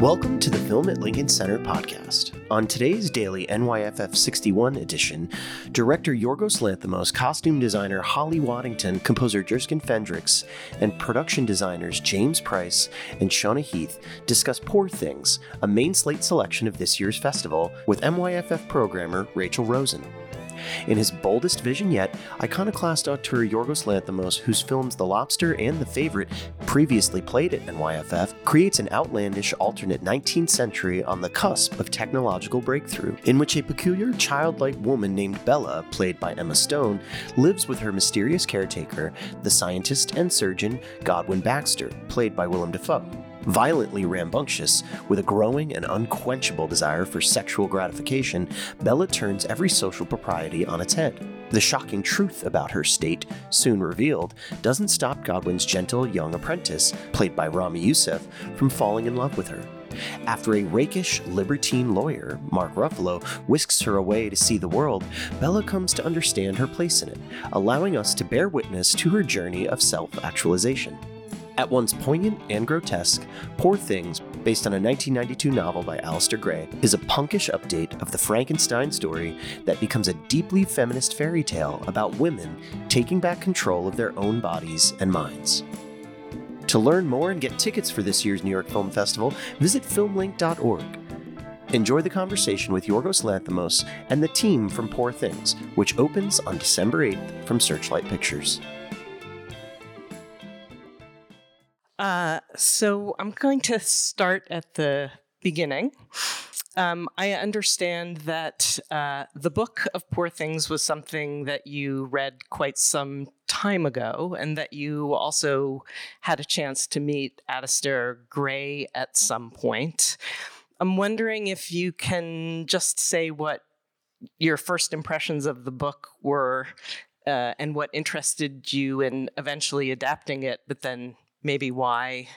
Welcome to the Film at Lincoln Center podcast. On today's daily NYFF 61 edition, director Yorgos Lanthimos, costume designer Holly Waddington, composer Jerskin Fendrix, and production designers James Price and Shona Heath discuss Poor Things, a main slate selection of this year's festival, with NYFF programmer Rachel Rosen. In his boldest vision yet, iconoclast auteur Yorgos Lanthimos, whose films The Lobster and The Favorite previously played at NYFF, creates an outlandish alternate 19th century on the cusp of technological breakthrough, in which a peculiar childlike woman named Bella, played by Emma Stone, lives with her mysterious caretaker, the scientist and surgeon Godwin Baxter, played by Willem Dafoe. Violently rambunctious, with a growing and unquenchable desire for sexual gratification, Bella turns every social propriety on its head. The shocking truth about her state, soon revealed, doesn't stop Godwin's gentle young apprentice, played by Ramy Youssef, from falling in love with her. After a rakish, libertine lawyer, Mark Ruffalo, whisks her away to see the world, Bella comes to understand her place in it, allowing us to bear witness to her journey of self actualization. At once poignant and grotesque, Poor Things, based on a 1992 novel by Alasdair Gray, is a punkish update of the Frankenstein story that becomes a deeply feminist fairy tale about women taking back control of their own bodies and minds. To learn more and get tickets for this year's New York Film Festival, visit filmlinc.org. Enjoy the conversation with Yorgos Lanthimos and the team from Poor Things, which opens on December 8th from Searchlight Pictures. Uh, so I'm going to start at the beginning. Um, I understand that uh, the book of Poor Things was something that you read quite some time ago, and that you also had a chance to meet Alasdair Gray at some point. I'm wondering if you can just say what your first impressions of the book were uh, and what interested you in eventually adapting it, but then maybe why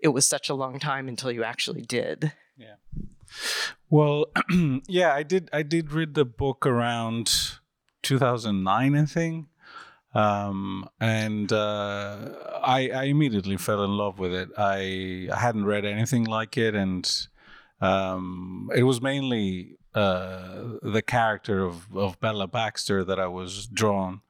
it was such a long time until you actually did. Yeah. Well, yeah, I did. I did read the book around 2009, I think, um, and uh, I, I, immediately fell in love with it. I, I hadn't read anything like it, and um, it was mainly uh, the character of, of Bella Baxter that I was drawn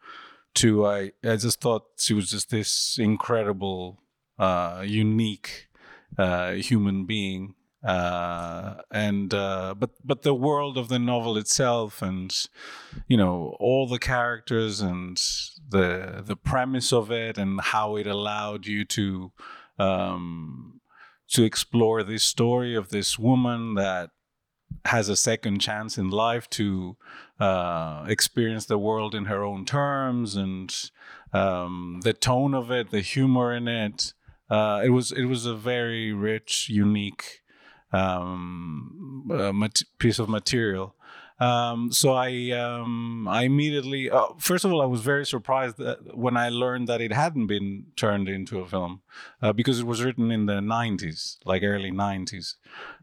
I I just thought she was just this incredible, uh, unique uh, human being, uh, and uh, but but the world of the novel itself, and you know all the characters and the the premise of it, and how it allowed you to. Um, to explore this story of this woman that has a second chance in life to uh, experience the world in her own terms and um, the tone of it, the humor in it. Uh, it was it was a very rich, unique um, uh, mat- piece of material. Um, so I um, I immediately uh, first of all I was very surprised when I learned that it hadn't been turned into a film uh, because it was written in the 90s, like early 90s,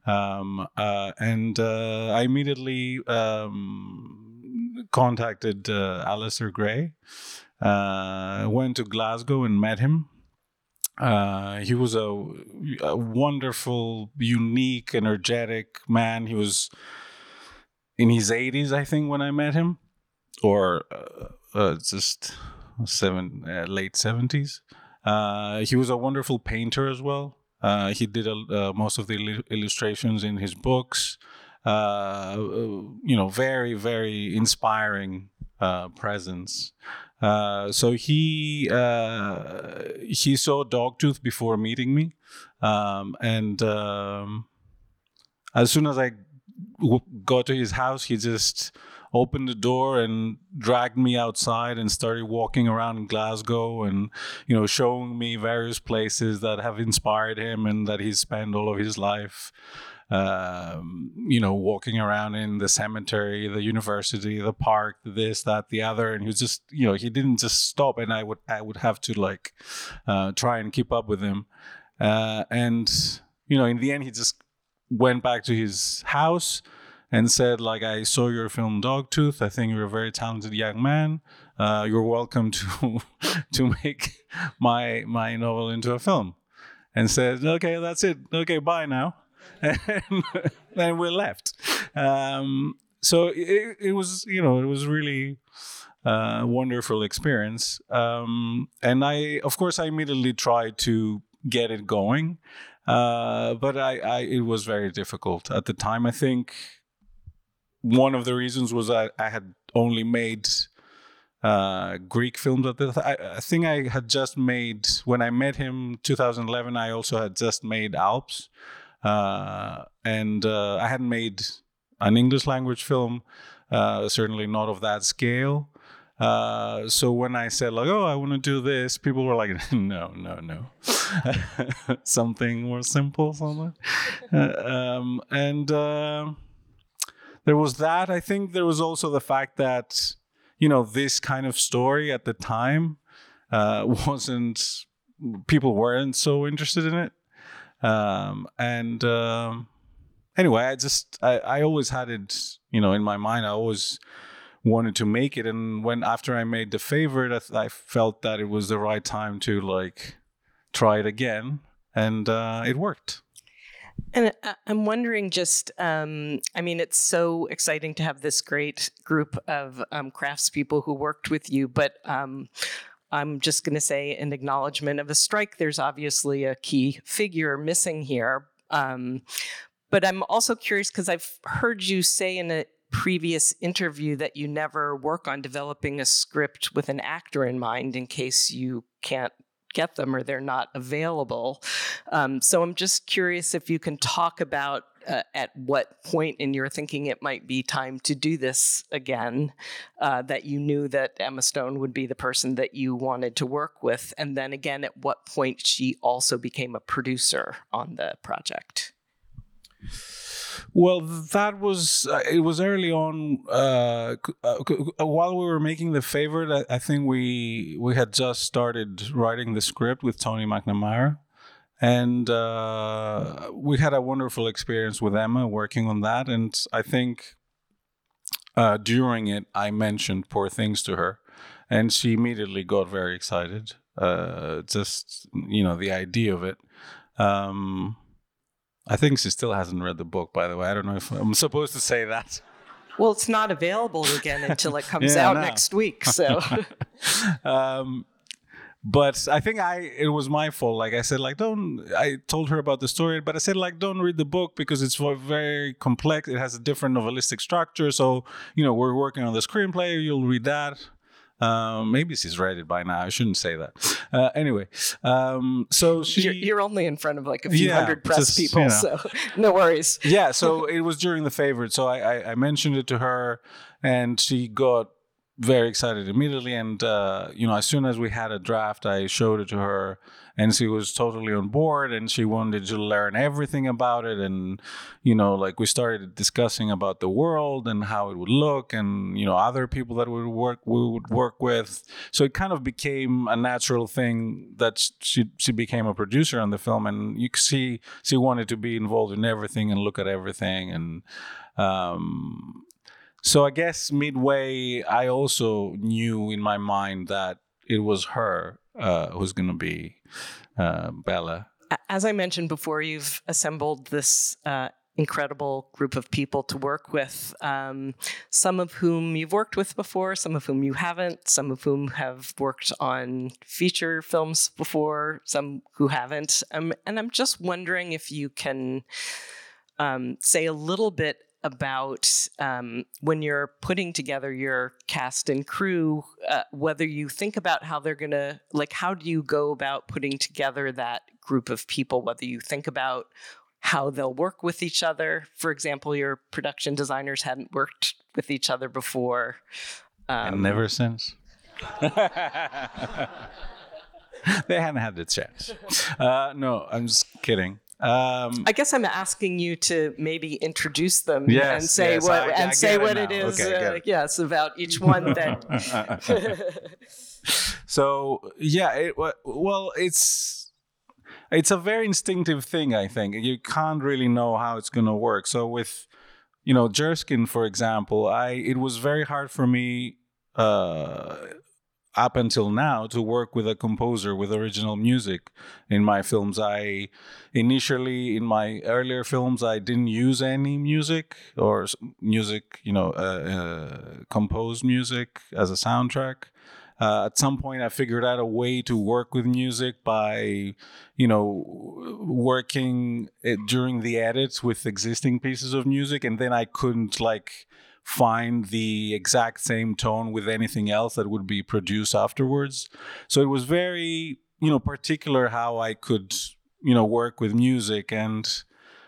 um, uh, and uh, I immediately um, contacted uh, Alasdair Gray, uh, went to Glasgow and met him. he was a, a wonderful, unique, energetic man. He was in his 80s, I think, when I met him, or uh, uh, just seven uh, late 70s. Uh, he was a wonderful painter as well. Uh, he did uh, most of the illustrations in his books. you know, very very inspiring presence. so he he saw Dogtooth before meeting me, um, and um, as soon as I go to his house, he just opened the door and dragged me outside and started walking around Glasgow and you know showing me various places that have inspired him and that he's spent all of his life um, you know walking around in the cemetery the university the park this that the other. And he was just you know he didn't just stop and I would I would have to like uh, try and keep up with him. Uh, and you know in the end he just went back to his house and said like i saw your film dogtooth i think you're a very talented young man uh, you're welcome to to make my my novel into a film and said okay that's it okay bye now and then we left. Um, so it, it was, you know, it was really uh, wonderful experience. Um, and I, of course, I immediately tried to get it going, uh, but I, I, it was very difficult at the time. I think one of the reasons was I, I had only made uh, Greek films at the th- I, I think I had just made when I met him 2011. I also had just made Alps, uh, and uh, I hadn't made an English language film, uh, certainly not of that scale. Uh, so when I said like, "Oh, I want to do this," people were like, "No, no, no, something more simple, something." Uh, um, and uh, there was that. I think there was also the fact that you know this kind of story at the time uh, wasn't people weren't so interested in it, um, and. Um, anyway, I just I, I always had it, you know, in my mind. I always wanted to make it, and when after I made the favorite, I, th- I felt that it was the right time to like try it again, and uh, it worked. And I'm wondering just, um, I mean, it's so exciting to have this great group of um, craftspeople who worked with you, but um, I'm just going to say, in acknowledgement of a strike, there's obviously a key figure missing here. Um, but I'm also curious because I've heard you say in a previous interview that you never work on developing a script with an actor in mind in case you can't get them or they're not available. Um, so I'm just curious if you can talk about uh, at what point in your thinking it might be time to do this again, uh, that you knew that Emma Stone would be the person that you wanted to work with. And then again, at what point she also became a producer on the project. Well, that was uh, it was early on. Uh, uh, while we were making the favorite, I, I, think we we had just started writing the script with Tony McNamara, and uh, we had a wonderful experience with Emma working on that. And I think uh, during it, I mentioned Poor Things to her, and she immediately got very excited. Uh, just you know the idea of it. Um, I think she still hasn't read the book, by the way. I don't know if I'm supposed to say that. Well, it's not available again until it comes yeah, out no. next week. So, um, but I think I it was my fault. Like I said, like don't. I told her about the story, but I said like don't read the book because it's very complex. It has a different novelistic structure. So you know we're working on the screenplay. You'll read that. Um, maybe she's read it by now. I shouldn't say that. Uh, anyway, um, so she. You're, you're, only in front of like a few yeah, hundred press just, people, you know. so no worries. Yeah, so it was during the favorite. So I, I, I mentioned it to her, and she got very excited immediately. And uh, you know, as soon as we had a draft, I showed it to her, and she was totally on board and she wanted to learn everything about it. And you know like we started discussing about the world and how it would look and you know other people that would work we would work with. So it kind of became a natural thing that she she became a producer on the film and you see she wanted to be involved in everything and look at everything. And um, so I guess midway, I also knew in my mind that it was her uh, who's going to be uh, Bella. As I mentioned before, you've assembled this uh, incredible group of people to work with, um, some of whom you've worked with before, some of whom you haven't, some of whom have worked on feature films before, some who haven't. Um, and I'm just wondering if you can um, say a little bit about um, when you're putting together your cast and crew, uh, whether you think about how they're going to, like, how do you go about putting together that group of people, whether you think about how they'll work with each other. For example, your production designers hadn't worked with each other before. Um, and never since. they haven't had the chance. Uh, no, I'm just kidding. Um, I guess I'm asking you to maybe introduce them yes, and say yes, what I, and I say what it, it is. Okay, uh, it. Yes, about each one. That. so yeah, it, well, it's it's a very instinctive thing. I think you can't really know how it's going to work. So with you know Jerskin, for example, I it was very hard for me. Uh, up until now to work with a composer with original music in my films. I initially in my earlier films I didn't use any music or music, you know, uh, uh, composed music as a soundtrack. Uh, at some point, I figured out a way to work with music by, you know, working it during the edits with existing pieces of music, and then I couldn't like find the exact same tone with anything else that would be produced afterwards. So it was very, you know, particular how I could, you know, work with music and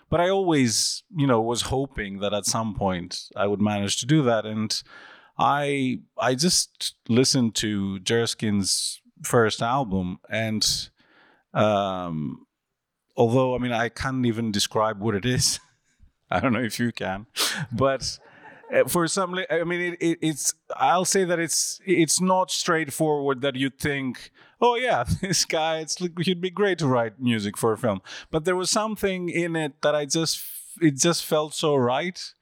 but I always, you know, was hoping that at some point I would manage to do that and I I just listened to Jerskin's first album and um although I mean I can't even describe what it is. I don't know if you can. But for some i mean it, it, it's i'll say that it's it's not straightforward that you think oh yeah this guy it's he'd be great to write music for a film. But there was something in it that i just it just felt so right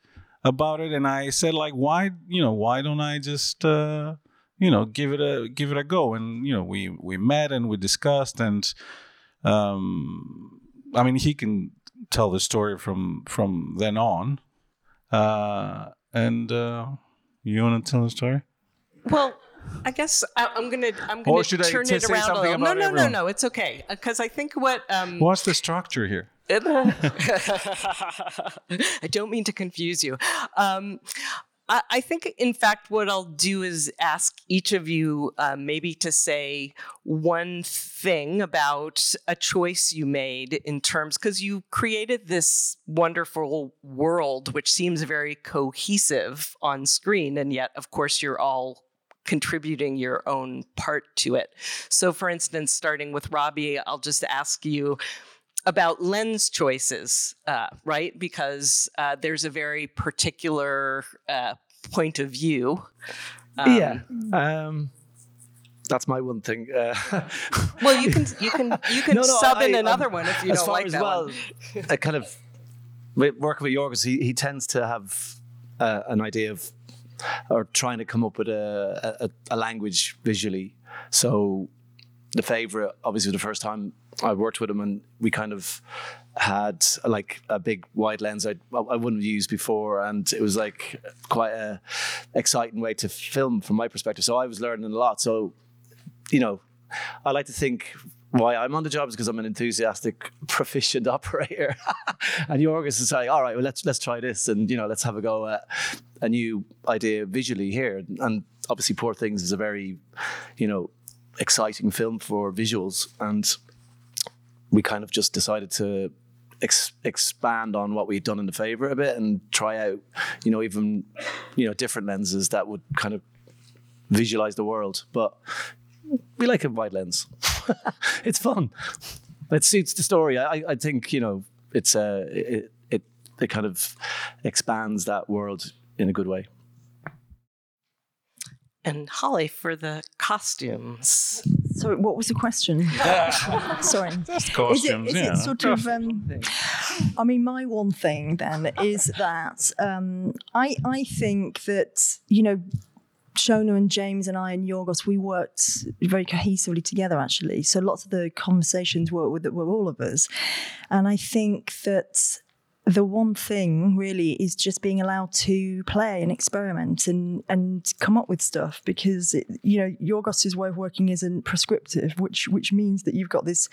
about it. And i said like why you know why don't i just uh you know give it a give it a go? And you know we we met and we discussed and um i mean he can tell the story from from then on. Uh and uh, you want to tell the story? Well, I guess I, am gonna I'm gonna turn it around a little. No, no, no, no. It's okay because I think what um, what's the structure here? I don't mean to confuse you. Um, I think, in fact, what I'll do is ask each of you uh, maybe to say one thing about a choice you made in terms, because you created this wonderful world, which seems very cohesive on screen. And yet, of course, you're all contributing your own part to it. So, for instance, starting with Robbie, I'll just ask you about lens choices, uh, right? Because uh, there's a very particular uh, point of view. Um, yeah. Um, that's my one thing. Uh, well, you can you can you can no, no, sub I, in another one if you don't like as that well, one. I kind of working with Yorgos, he, he tends to have uh, an idea of or trying to come up with a, a, a language visually. So the favorite, obviously, the first time I worked with him, and we kind of had like a big wide lens I I wouldn't have used before, and it was like quite a exciting way to film from my perspective. So I was learning a lot. So you know, I like to think why I'm on the job is because I'm an enthusiastic, proficient operator. and Yorgos is saying, all right, well, let's let's try this and you know, let's have a go at a new idea visually here. And obviously Poor Things is a very, you know, exciting film for visuals. And we kind of just decided to ex- expand on what we'd done in the favorite a bit and try out, you know, even you know different lenses that would kind of visualize the world. But we like a wide lens. it's fun. It suits the story. I, I think you know it's uh, it, it it kind of expands that world in a good way and Holly for the costumes. Sorry, what was the question? Sorry. Just costumes, is it, is yeah. it sort of, um, I mean, my one thing then is that um, I, I think that, you know, Shona and James and I and Yorgos, we worked very cohesively together actually. So lots of the conversations were with were all of us. And I think that the one thing really is just being allowed to play and experiment and and come up with stuff because it, you know Yorgos's way of working isn't prescriptive, which which means that you've got this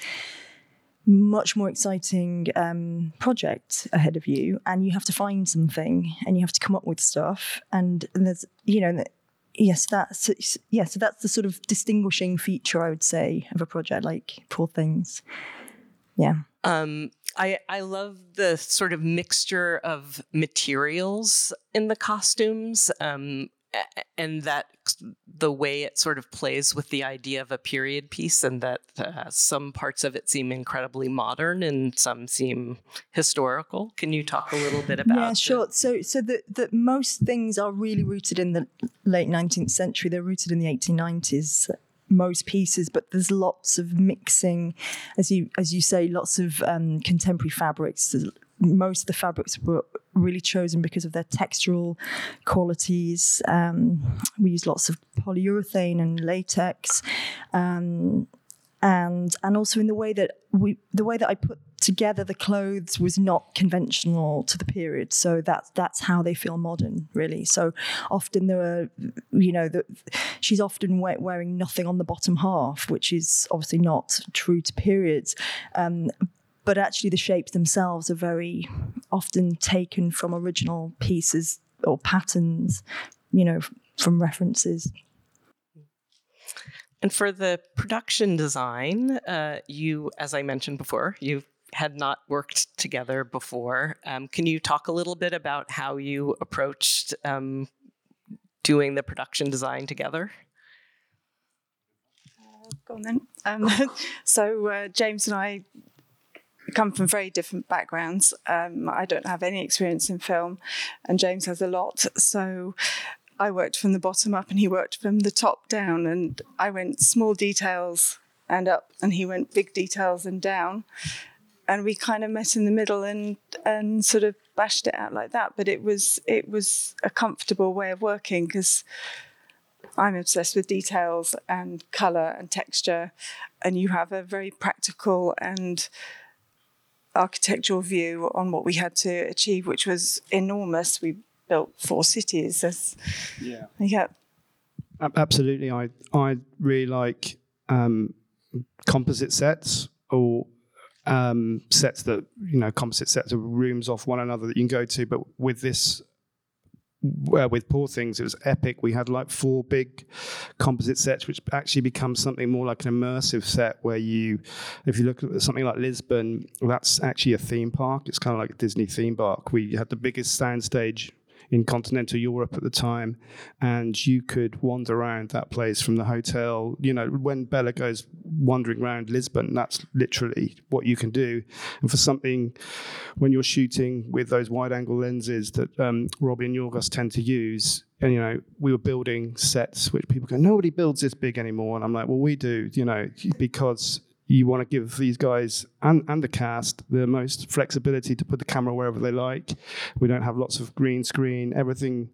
much more exciting um, project ahead of you, and you have to find something and you have to come up with stuff, and, and there's you know. Yes, that's yeah. So that's the sort of distinguishing feature I would say of a project like Poor Things. Yeah. Um, I I love the sort of mixture of materials in the costumes, um, and that the way it sort of plays with the idea of a period piece, and that uh, some parts of it seem incredibly modern and some seem historical. Can you talk a little bit about? Yeah, sure. So so that that most things are really rooted in the late nineteenth century. They're rooted in the eighteen nineties most pieces, but there's lots of mixing, as you as you say, lots of um, contemporary fabrics, most of the fabrics were really chosen because of their textural qualities. Um, we use lots of polyurethane and latex, um, and and also in the way that we the way that I put together the clothes was not conventional to the period. So that's that's how they feel modern really. So often there are you know the, she's often wearing nothing on the bottom half which is obviously not true to periods. Um, but actually the shapes themselves are very often taken from original pieces or patterns you know from references. And for the production design, uh, you, as I mentioned before, you had not worked together before. Um, can you talk a little bit about how you approached um, doing the production design together? Uh, go on then. Um, so uh, James and I come from very different backgrounds. Um, I don't have any experience in film, and James has a lot. So I worked from the bottom up, and he worked from the top down. And I went small details and up, and he went big details and down and we kind of met in the middle and and sort of bashed it out like that. But it was it was a comfortable way of working because I'm obsessed with details and color and texture, and you have a very practical and architectural view on what we had to achieve, which was enormous. We built four cities. As, yeah. Yeah. Absolutely. I I really like um, composite sets or um, sets that you know composite sets of rooms off one another that you can go to. But with this, well, with Poor Things, it was epic. We had like four big composite sets, which actually becomes something more like an immersive set. Where you, if you look at something like Lisbon, that's actually a theme park. It's kind of like a Disney theme park. We had the biggest soundstage in continental Europe at the time, and you could wander around that place from the hotel. You know, when Bella goes wandering around Lisbon, that's literally what you can do. And for something, when you're shooting with those wide-angle lenses that um, Robbie and Yorgos tend to use, and you know we were building sets which people go nobody builds this big anymore and i'm like well we do you know because you want to give these guys and, and the cast the most flexibility to put the camera wherever they like. We don't have lots of green screen. Everything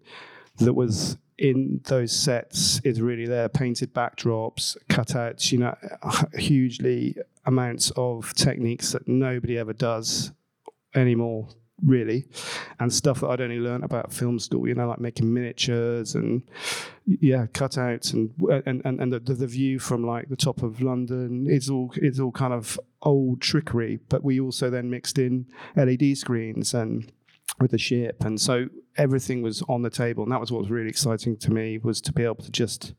that was in those sets is really there. Painted backdrops, cutouts, you know, hugely amounts of techniques that nobody ever does anymore really, and stuff that I'd only learned about film school. You know, like making miniatures and yeah, cutouts and and and, and the, the view from like the top of London. It's all it's all kind of old trickery, but we also then mixed in LED screens and with the ship, and so everything was on the table, and that was what was really exciting to me was to be able to just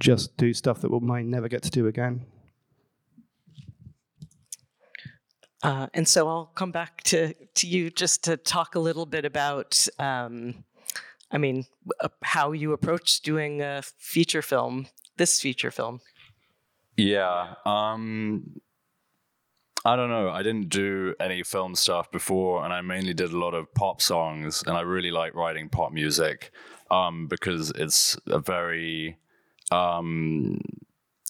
just do stuff that we might never get to do again. Uh, and so I'll come back to, to you just to talk a little bit about, um, I mean, uh, how you approach doing a feature film, this feature film. Yeah. Um, I don't know. I didn't do any film stuff before, and I mainly did a lot of pop songs, and I really like writing pop music um, because it's a very um,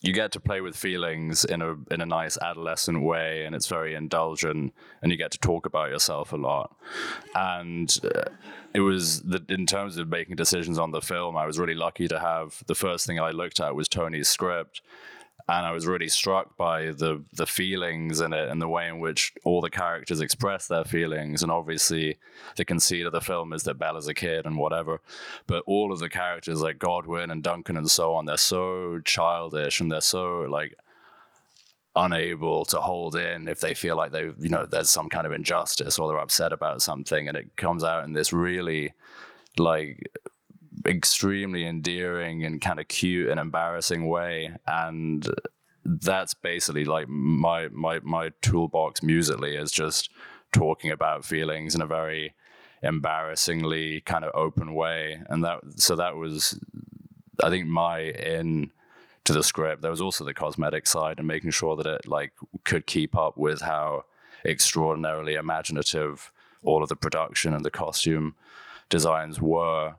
you get to play with feelings in a in a nice adolescent way, and it's very indulgent, and you get to talk about yourself a lot. And uh, it was that in terms of making decisions on the film, I was really lucky to have the first thing I looked at was Tony's script, and I was really struck by the the feelings in it and the way in which all the characters express their feelings. And obviously, the conceit of the film is that Bella's a kid and whatever, but all of the characters like Godwin and Duncan and so on, they're so childish and they're so like unable to hold in if they feel like they you know there's some kind of injustice or they're upset about something and it comes out in this really like extremely endearing and kind of cute and embarrassing way and that's basically like my my my toolbox musically is just talking about feelings in a very embarrassingly kind of open way and that so that was i think my in to the script. There was also the cosmetic side and making sure that it like could keep up with how extraordinarily imaginative all of the production and the costume designs were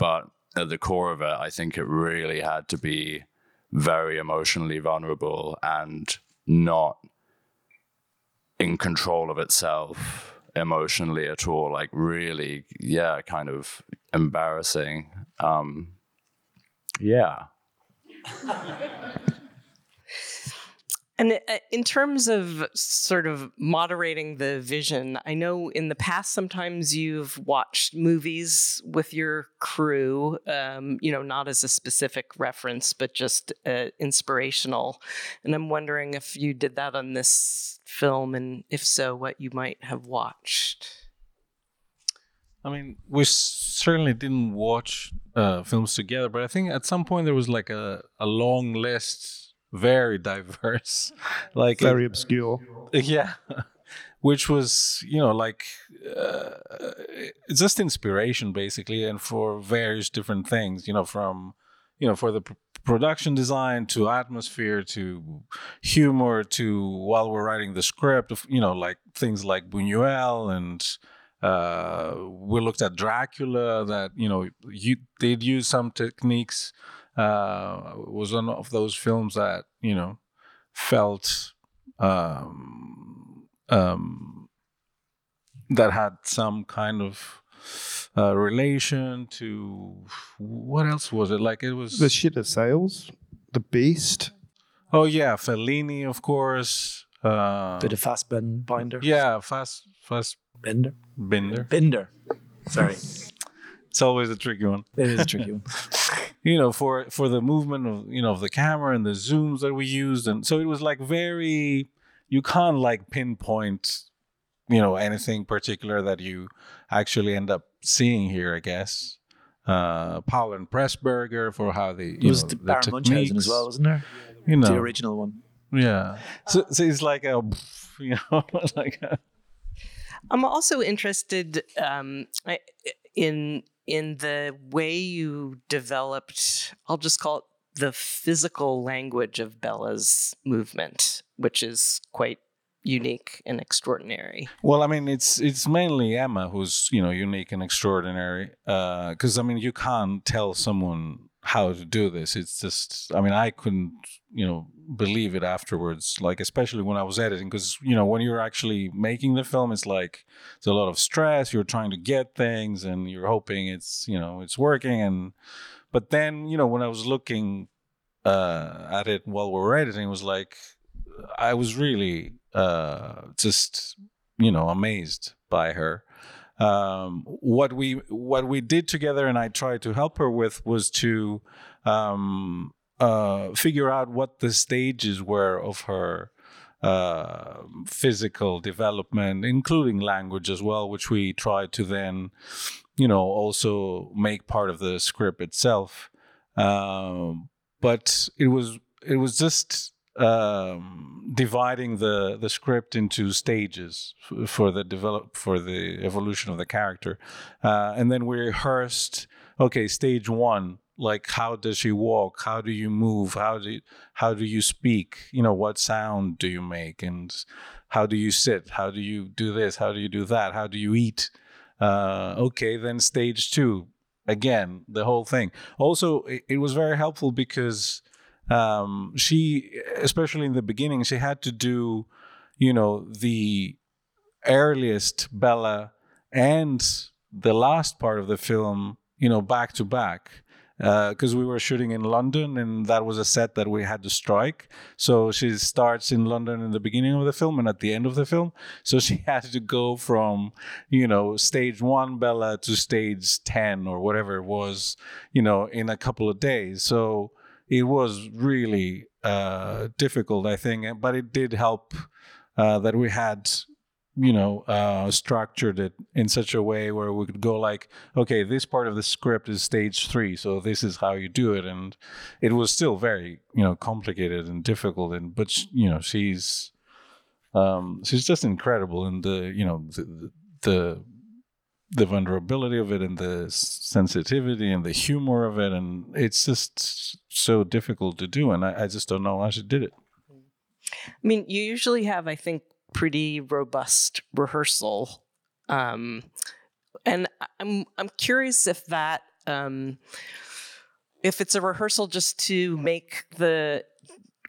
but at the core of it, I think it really had to be very emotionally vulnerable and not in control of itself emotionally at all. Like really, yeah, kind of embarrassing. Um, yeah. And uh, in terms of sort of moderating the vision, I know in the past sometimes you've watched movies with your crew, um, you know, not as a specific reference, but just uh, inspirational. And I'm wondering if you did that on this film, and if so, what you might have watched. I mean, we certainly didn't watch uh, films together, but I think at some point there was like a, a long list very diverse. Like very obscure. Yeah. Which was you know like uh, it's just inspiration basically and for various different things you know from you know for the pr- production design to atmosphere to humor to while we're writing the script you know like things like buñuel and uh, we looked at dracula that you know you did use some techniques uh, was one of those films that you know felt um, um, that had some kind of uh, relation to what else was it like? It was the shit that sails, the Beast. Oh yeah, Fellini, of course. Uh, Bit of fast ben- binder. Yeah, fast fast bender. Binder. Binder. Sorry. It's always a tricky one. It is a tricky one. you know, for for the movement of you know of the camera and the zooms that we used, and so it was like very. You can't like pinpoint, you know, anything particular that you actually end up seeing here. I guess. Uh, Powell and Pressburger for how they it was know, the, the Baron Munchausen as well, wasn't there? You know, the original one. Yeah. So, so it's like a, you know, like. A, I'm also interested um, in in the way you developed, I'll just call it the physical language of Bella's movement, which is quite unique and extraordinary. Well, I mean, it's it's mainly Emma who's you know unique and extraordinary. Because uh, I mean, you can't tell someone how to do this. It's just, I mean, I couldn't, you know, believe it afterwards. Like, especially when I was editing, because you know, when you're actually making the film, it's like it's a lot of stress. You're trying to get things, and you're hoping it's, you know, it's working. And but then, you know, when I was looking uh, at it while we were editing, it was like I was really uh, just, you know, amazed by her um, what we what we did together and I tried to help her with was to um, uh, figure out what the stages were of her uh, physical development, including language as well, which we tried to then, you know, also make part of the script itself. Um, but it was it was just um, dividing the the script into stages for the develop for the evolution of the character, uh, and then we rehearsed. Okay, stage one, like how does she walk? How do you move? How do you, how do you speak? You know, what sound do you make? And how do you sit? How do you do this? How do you do that? How do you eat? Uh, okay, then stage two, again, the whole thing. Also, it, it was very helpful because um, she, especially in the beginning, she had to do, you know, the earliest Bella and the last part of the film, you know, back to back because uh, we were shooting in London and that was a set that we had to strike. So she starts in London in the beginning of the film and at the end of the film. So she had to go from, you know, stage one Bella to stage 10 or whatever it was, you know, in a couple of days. So it was really uh, difficult, I think, but it did help uh, that we had, you know, uh, structured it in such a way where we could go like, okay, this part of the script is stage three, so this is how you do it, and it was still very, you know, complicated and difficult, and but you know, she's. Um, she's just incredible and the you know the, the the vulnerability of it and the sensitivity and the humor of it and it's just so difficult to do and I, I, just don't know how she did it. I mean you usually have i think pretty robust rehearsal um, and i'm i'm curious if that um, if it's a rehearsal just to make the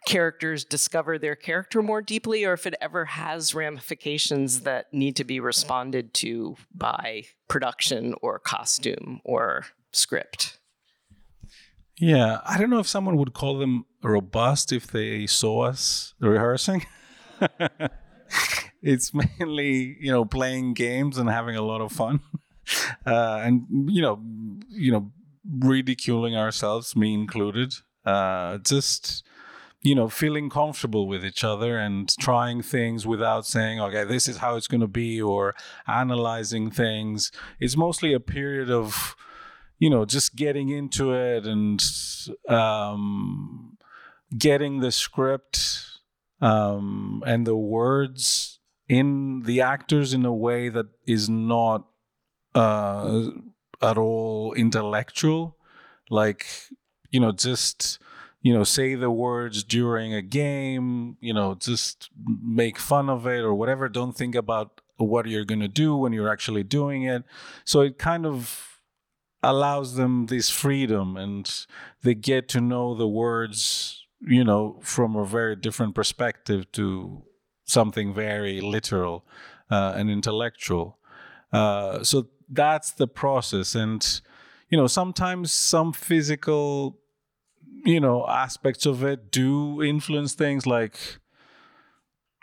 characters discover their character more deeply or if it ever has ramifications that need to be responded to by production or costume or script. Yeah, I don't know if someone would call them robust if they saw us rehearsing. it's mainly, you know, playing games and having a lot of fun. Uh, and you know, you know, ridiculing ourselves, me included. Uh, just you know, feeling comfortable with each other and trying things without saying, okay, this is how it's going to be, or analyzing things. It's mostly a period of, you know, just getting into it and um, getting the script um, and the words in the actors in a way that is not uh, at all intellectual. Like, you know, just you know, say the words during a game, you know, just make fun of it or whatever. Don't think about what you're going to do when you're actually doing it. So it kind of allows them this freedom and they get to know the words, you know, from a very different perspective to something very literal uh, and intellectual. Uh, so that's the process. And, you know, sometimes some physical you know aspects of it do influence things like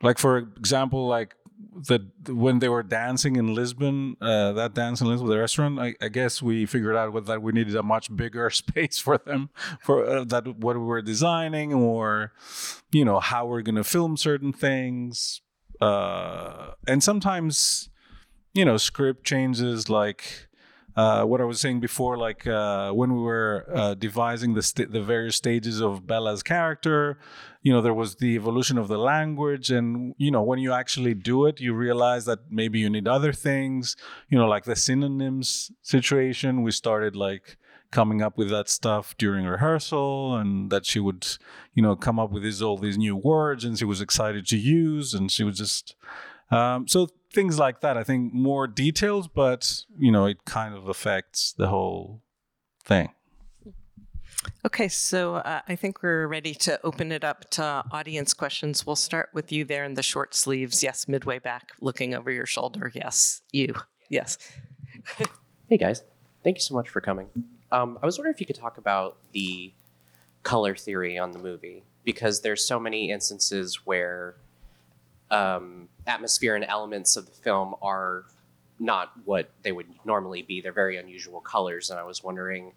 like for example like the when they were dancing in Lisbon, uh, that dance in Lisbon, the restaurant, I, I guess we figured out what, that we needed a much bigger space for them, for uh, that what we were designing, or you know how we're gonna film certain things, uh, and sometimes you know script changes like uh, what I was saying before, like uh, when we were uh, devising the st- the various stages of Bella's character, you know, there was the evolution of the language, and you know, when you actually do it, you realize that maybe you need other things. You know, like the synonyms situation. We started like coming up with that stuff during rehearsal, and that she would, you know, come up with these all these new words, and she was excited to use, and she was just. Um, so things like that. I think more details, but you know, it kind of affects the whole thing. Okay, so uh, I think we're ready to open it up to audience questions. We'll start with you there in the short sleeves. Yes, midway back, looking over your shoulder. Yes, you. Yes. hey guys, thank you so much for coming. Um, I was wondering if you could talk about the color theory on the movie because there's so many instances where um, atmosphere and elements of the film are not what they would normally be. They're very unusual colors, and I was wondering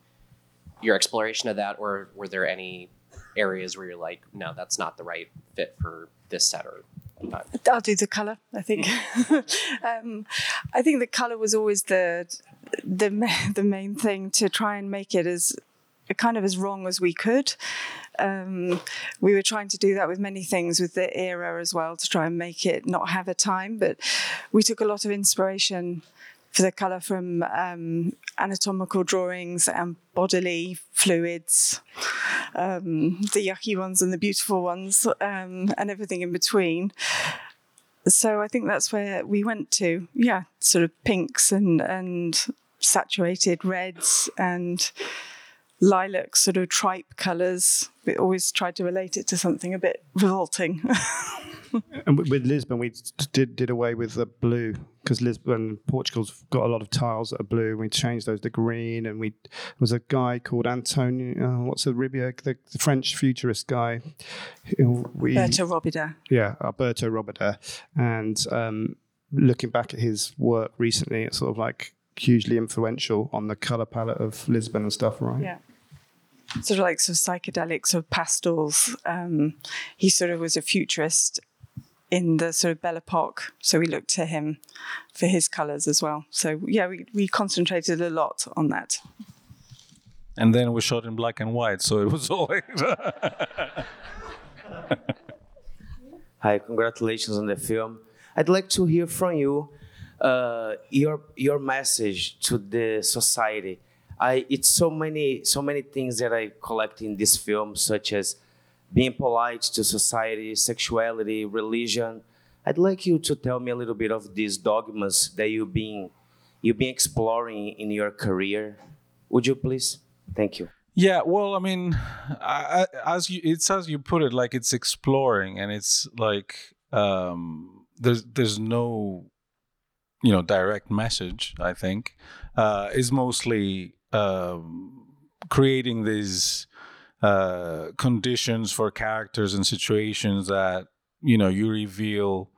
your exploration of that, or were there any areas where you're like, no, that's not the right fit for this set or not? I'll do the color. I think. um, I think the color was always the the the main thing to try and make it as kind of as wrong as we could. Um, we were trying to do that with many things with the era as well to try and make it not have a time. But we took a lot of inspiration for the colour from um, anatomical drawings and bodily fluids, um, the yucky ones and the beautiful ones, um, and everything in between. So I think that's where we went to, yeah, sort of pinks and and saturated reds and lilac sort of tripe colours. We always tried to relate it to something a bit revolting. and with Lisbon, we did did away with the blue because Lisbon, Portugal's got a lot of tiles that are blue. We changed those to green, and we there was a guy called Antonio. Uh, what's the Ribier, the, the, French futurist guy? We, Berto Robida. Yeah, Alberto Robida, and um, looking back at his work recently, it's sort of like hugely influential on the color palette of Lisbon and stuff, right? Yeah sort of like sort of psychedelic sort of pastels. Um, he sort of was a futurist in the sort of Belle Epoque, so we looked to him for his colours as well. So yeah, we, we concentrated a lot on that. And then we shot in black and white, so it was always. Hi, congratulations on the film. I'd like to hear from you uh, your your message to the society I it's so many so many things that I collect in this film, such as being polite to society, sexuality, religion. I'd like you to tell me a little bit of these dogmas that you've been you've been exploring in your career. Would you please? Thank you. Yeah, well, I mean, I, I, as you, it's as you put it, like it's exploring, and it's like um, there's there's no, you know, direct message. I think uh, is mostly um, creating these uh, conditions for characters and situations that you know you reveal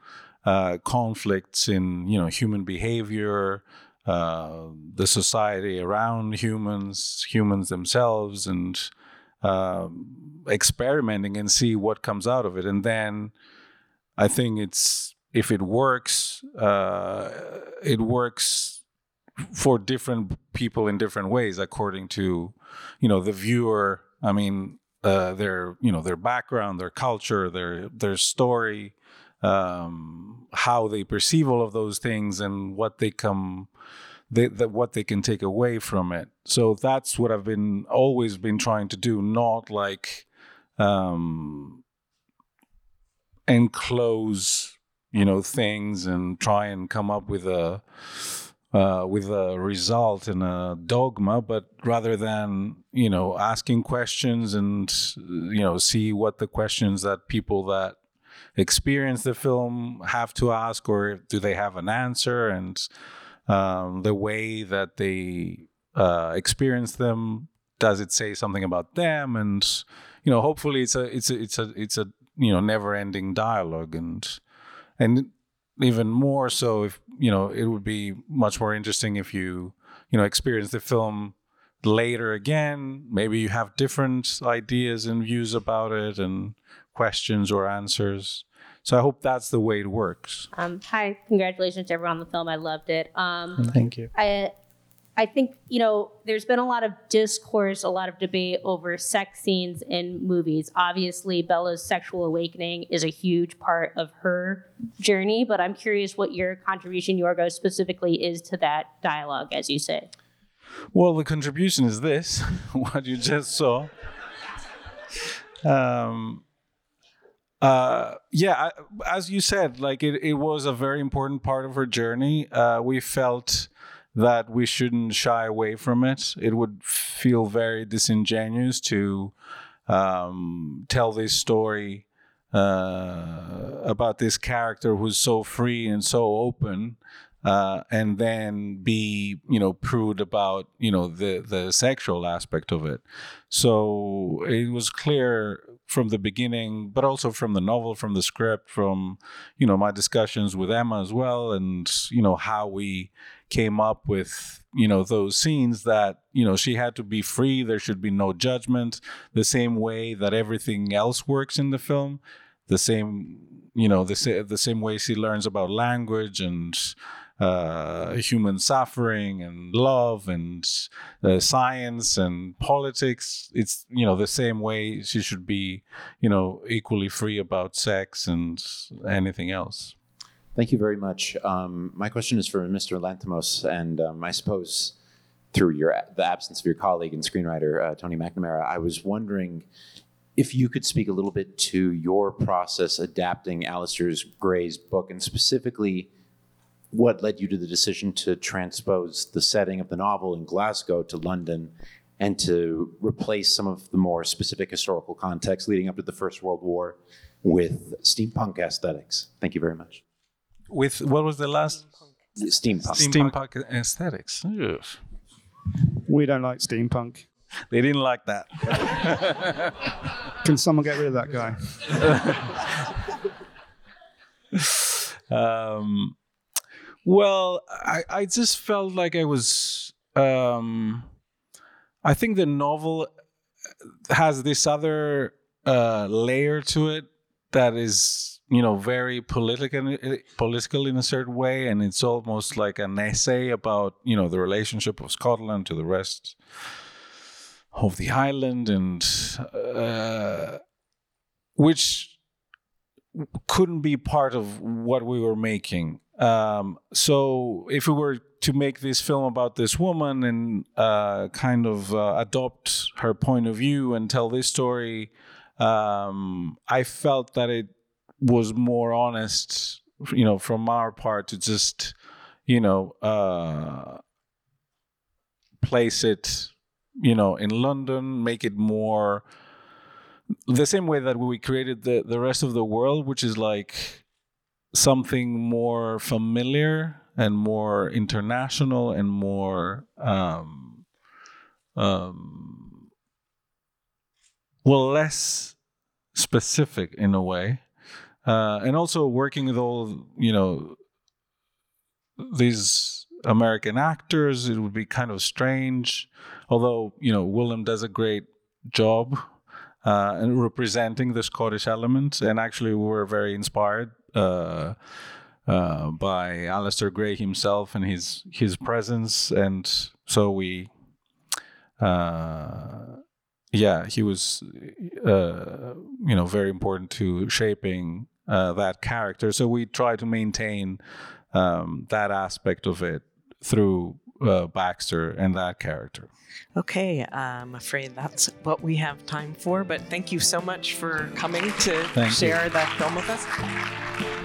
uh, conflicts in you know human behavior uh, the society around humans, humans themselves, and uh, experimenting and see what comes out of it. And then I think it's if it works, uh, it works for different people in different ways according to you know the viewer. I mean, uh, their you know their background, their culture, their their story. Um, how they perceive all of those things and what they come they, that what they can take away from it. So that's what I've been always been trying to do, not like um, enclose, you know, things and try and come up with a uh, with a result and a dogma, but rather than you know asking questions and you know see what the questions that people that experience the film have to ask, or do they have an answer? And um, the way that they uh, experience them does it say something about them? And you know hopefully it's a it's a it's a it's a you know never ending dialogue. And and even more so if you know it would be much more interesting if you you know experience the film later again maybe you have different ideas and views about it and questions or answers so I hope that's the way it works. Um, hi, congratulations to everyone on the film. I loved it. Um, Thank you. I, I think you know there's been a lot of discourse, a lot of debate over sex scenes in movies. Obviously, Bella's sexual awakening is a huge part of her journey, but I'm curious what your contribution, Yorgo, specifically is to that dialogue, as you say. Well, the contribution is this: what you just saw. Um, uh, yeah, as you said, like it, it was a very important part of her journey. Uh, we felt that we shouldn't shy away from it. It would feel very disingenuous to um, tell this story uh, about this character who's so free and so open. Uh, and then be you know prude about you know the the sexual aspect of it so it was clear from the beginning, but also from the novel, from the script, from you know my discussions with Emma as well, and you know how we came up with you know those scenes that you know she had to be free. There should be no judgment. The same way that everything else works in the film, the same you know the the same way she learns about language and uh, human suffering and love and uh, science and politics. It's you know the same way she should be you know equally free about sex and anything else. Thank you very much. Um, my question is for Mr. Lanthimos, and um, I suppose through your the absence of your colleague and screenwriter uh, Tony McNamara, I was wondering if you could speak a little bit to your process adapting Alasdair Gray's book, and specifically what led you to the decision to transpose the setting of the novel in Glasgow to London and to replace some of the more specific historical context leading up to the First World War with steampunk aesthetics? Thank you very much. With what was the last? Steampunk. Steampunk aesthetics. Ugh. We don't like steampunk. They didn't like that. Can someone get rid of that guy? um, well, I, I just felt like I was. Um, I think the novel has this other uh, layer to it that is, you know, very political, political in a certain way, and it's almost like an essay about, you know, the relationship of Scotland to the rest of the island, and uh, which couldn't be part of what we were making. Um, so if we were to make this film about this woman and uh, kind of uh, adopt her point of view and tell this story, um, I felt that it was more honest, you know, from our part to just, you know, uh, place it you know, in London, make it more the same way that we created the the rest of the world, which is like something more familiar and more international and more um, um, well less specific in a way uh, and also working with all you know these american actors it would be kind of strange. Although you know willem does a great job uh, and representing the scottish element. And actually we were very inspired uh, uh, by Alasdair Gray himself and his his presence, and so we, uh, yeah, he was, uh, you know, very important to shaping uh, that character. So we try to maintain um, that aspect of it through uh, Baxter and that character. Okay, I'm afraid that's what we have time for, but thank you so much for coming to Thank you. share that film with us.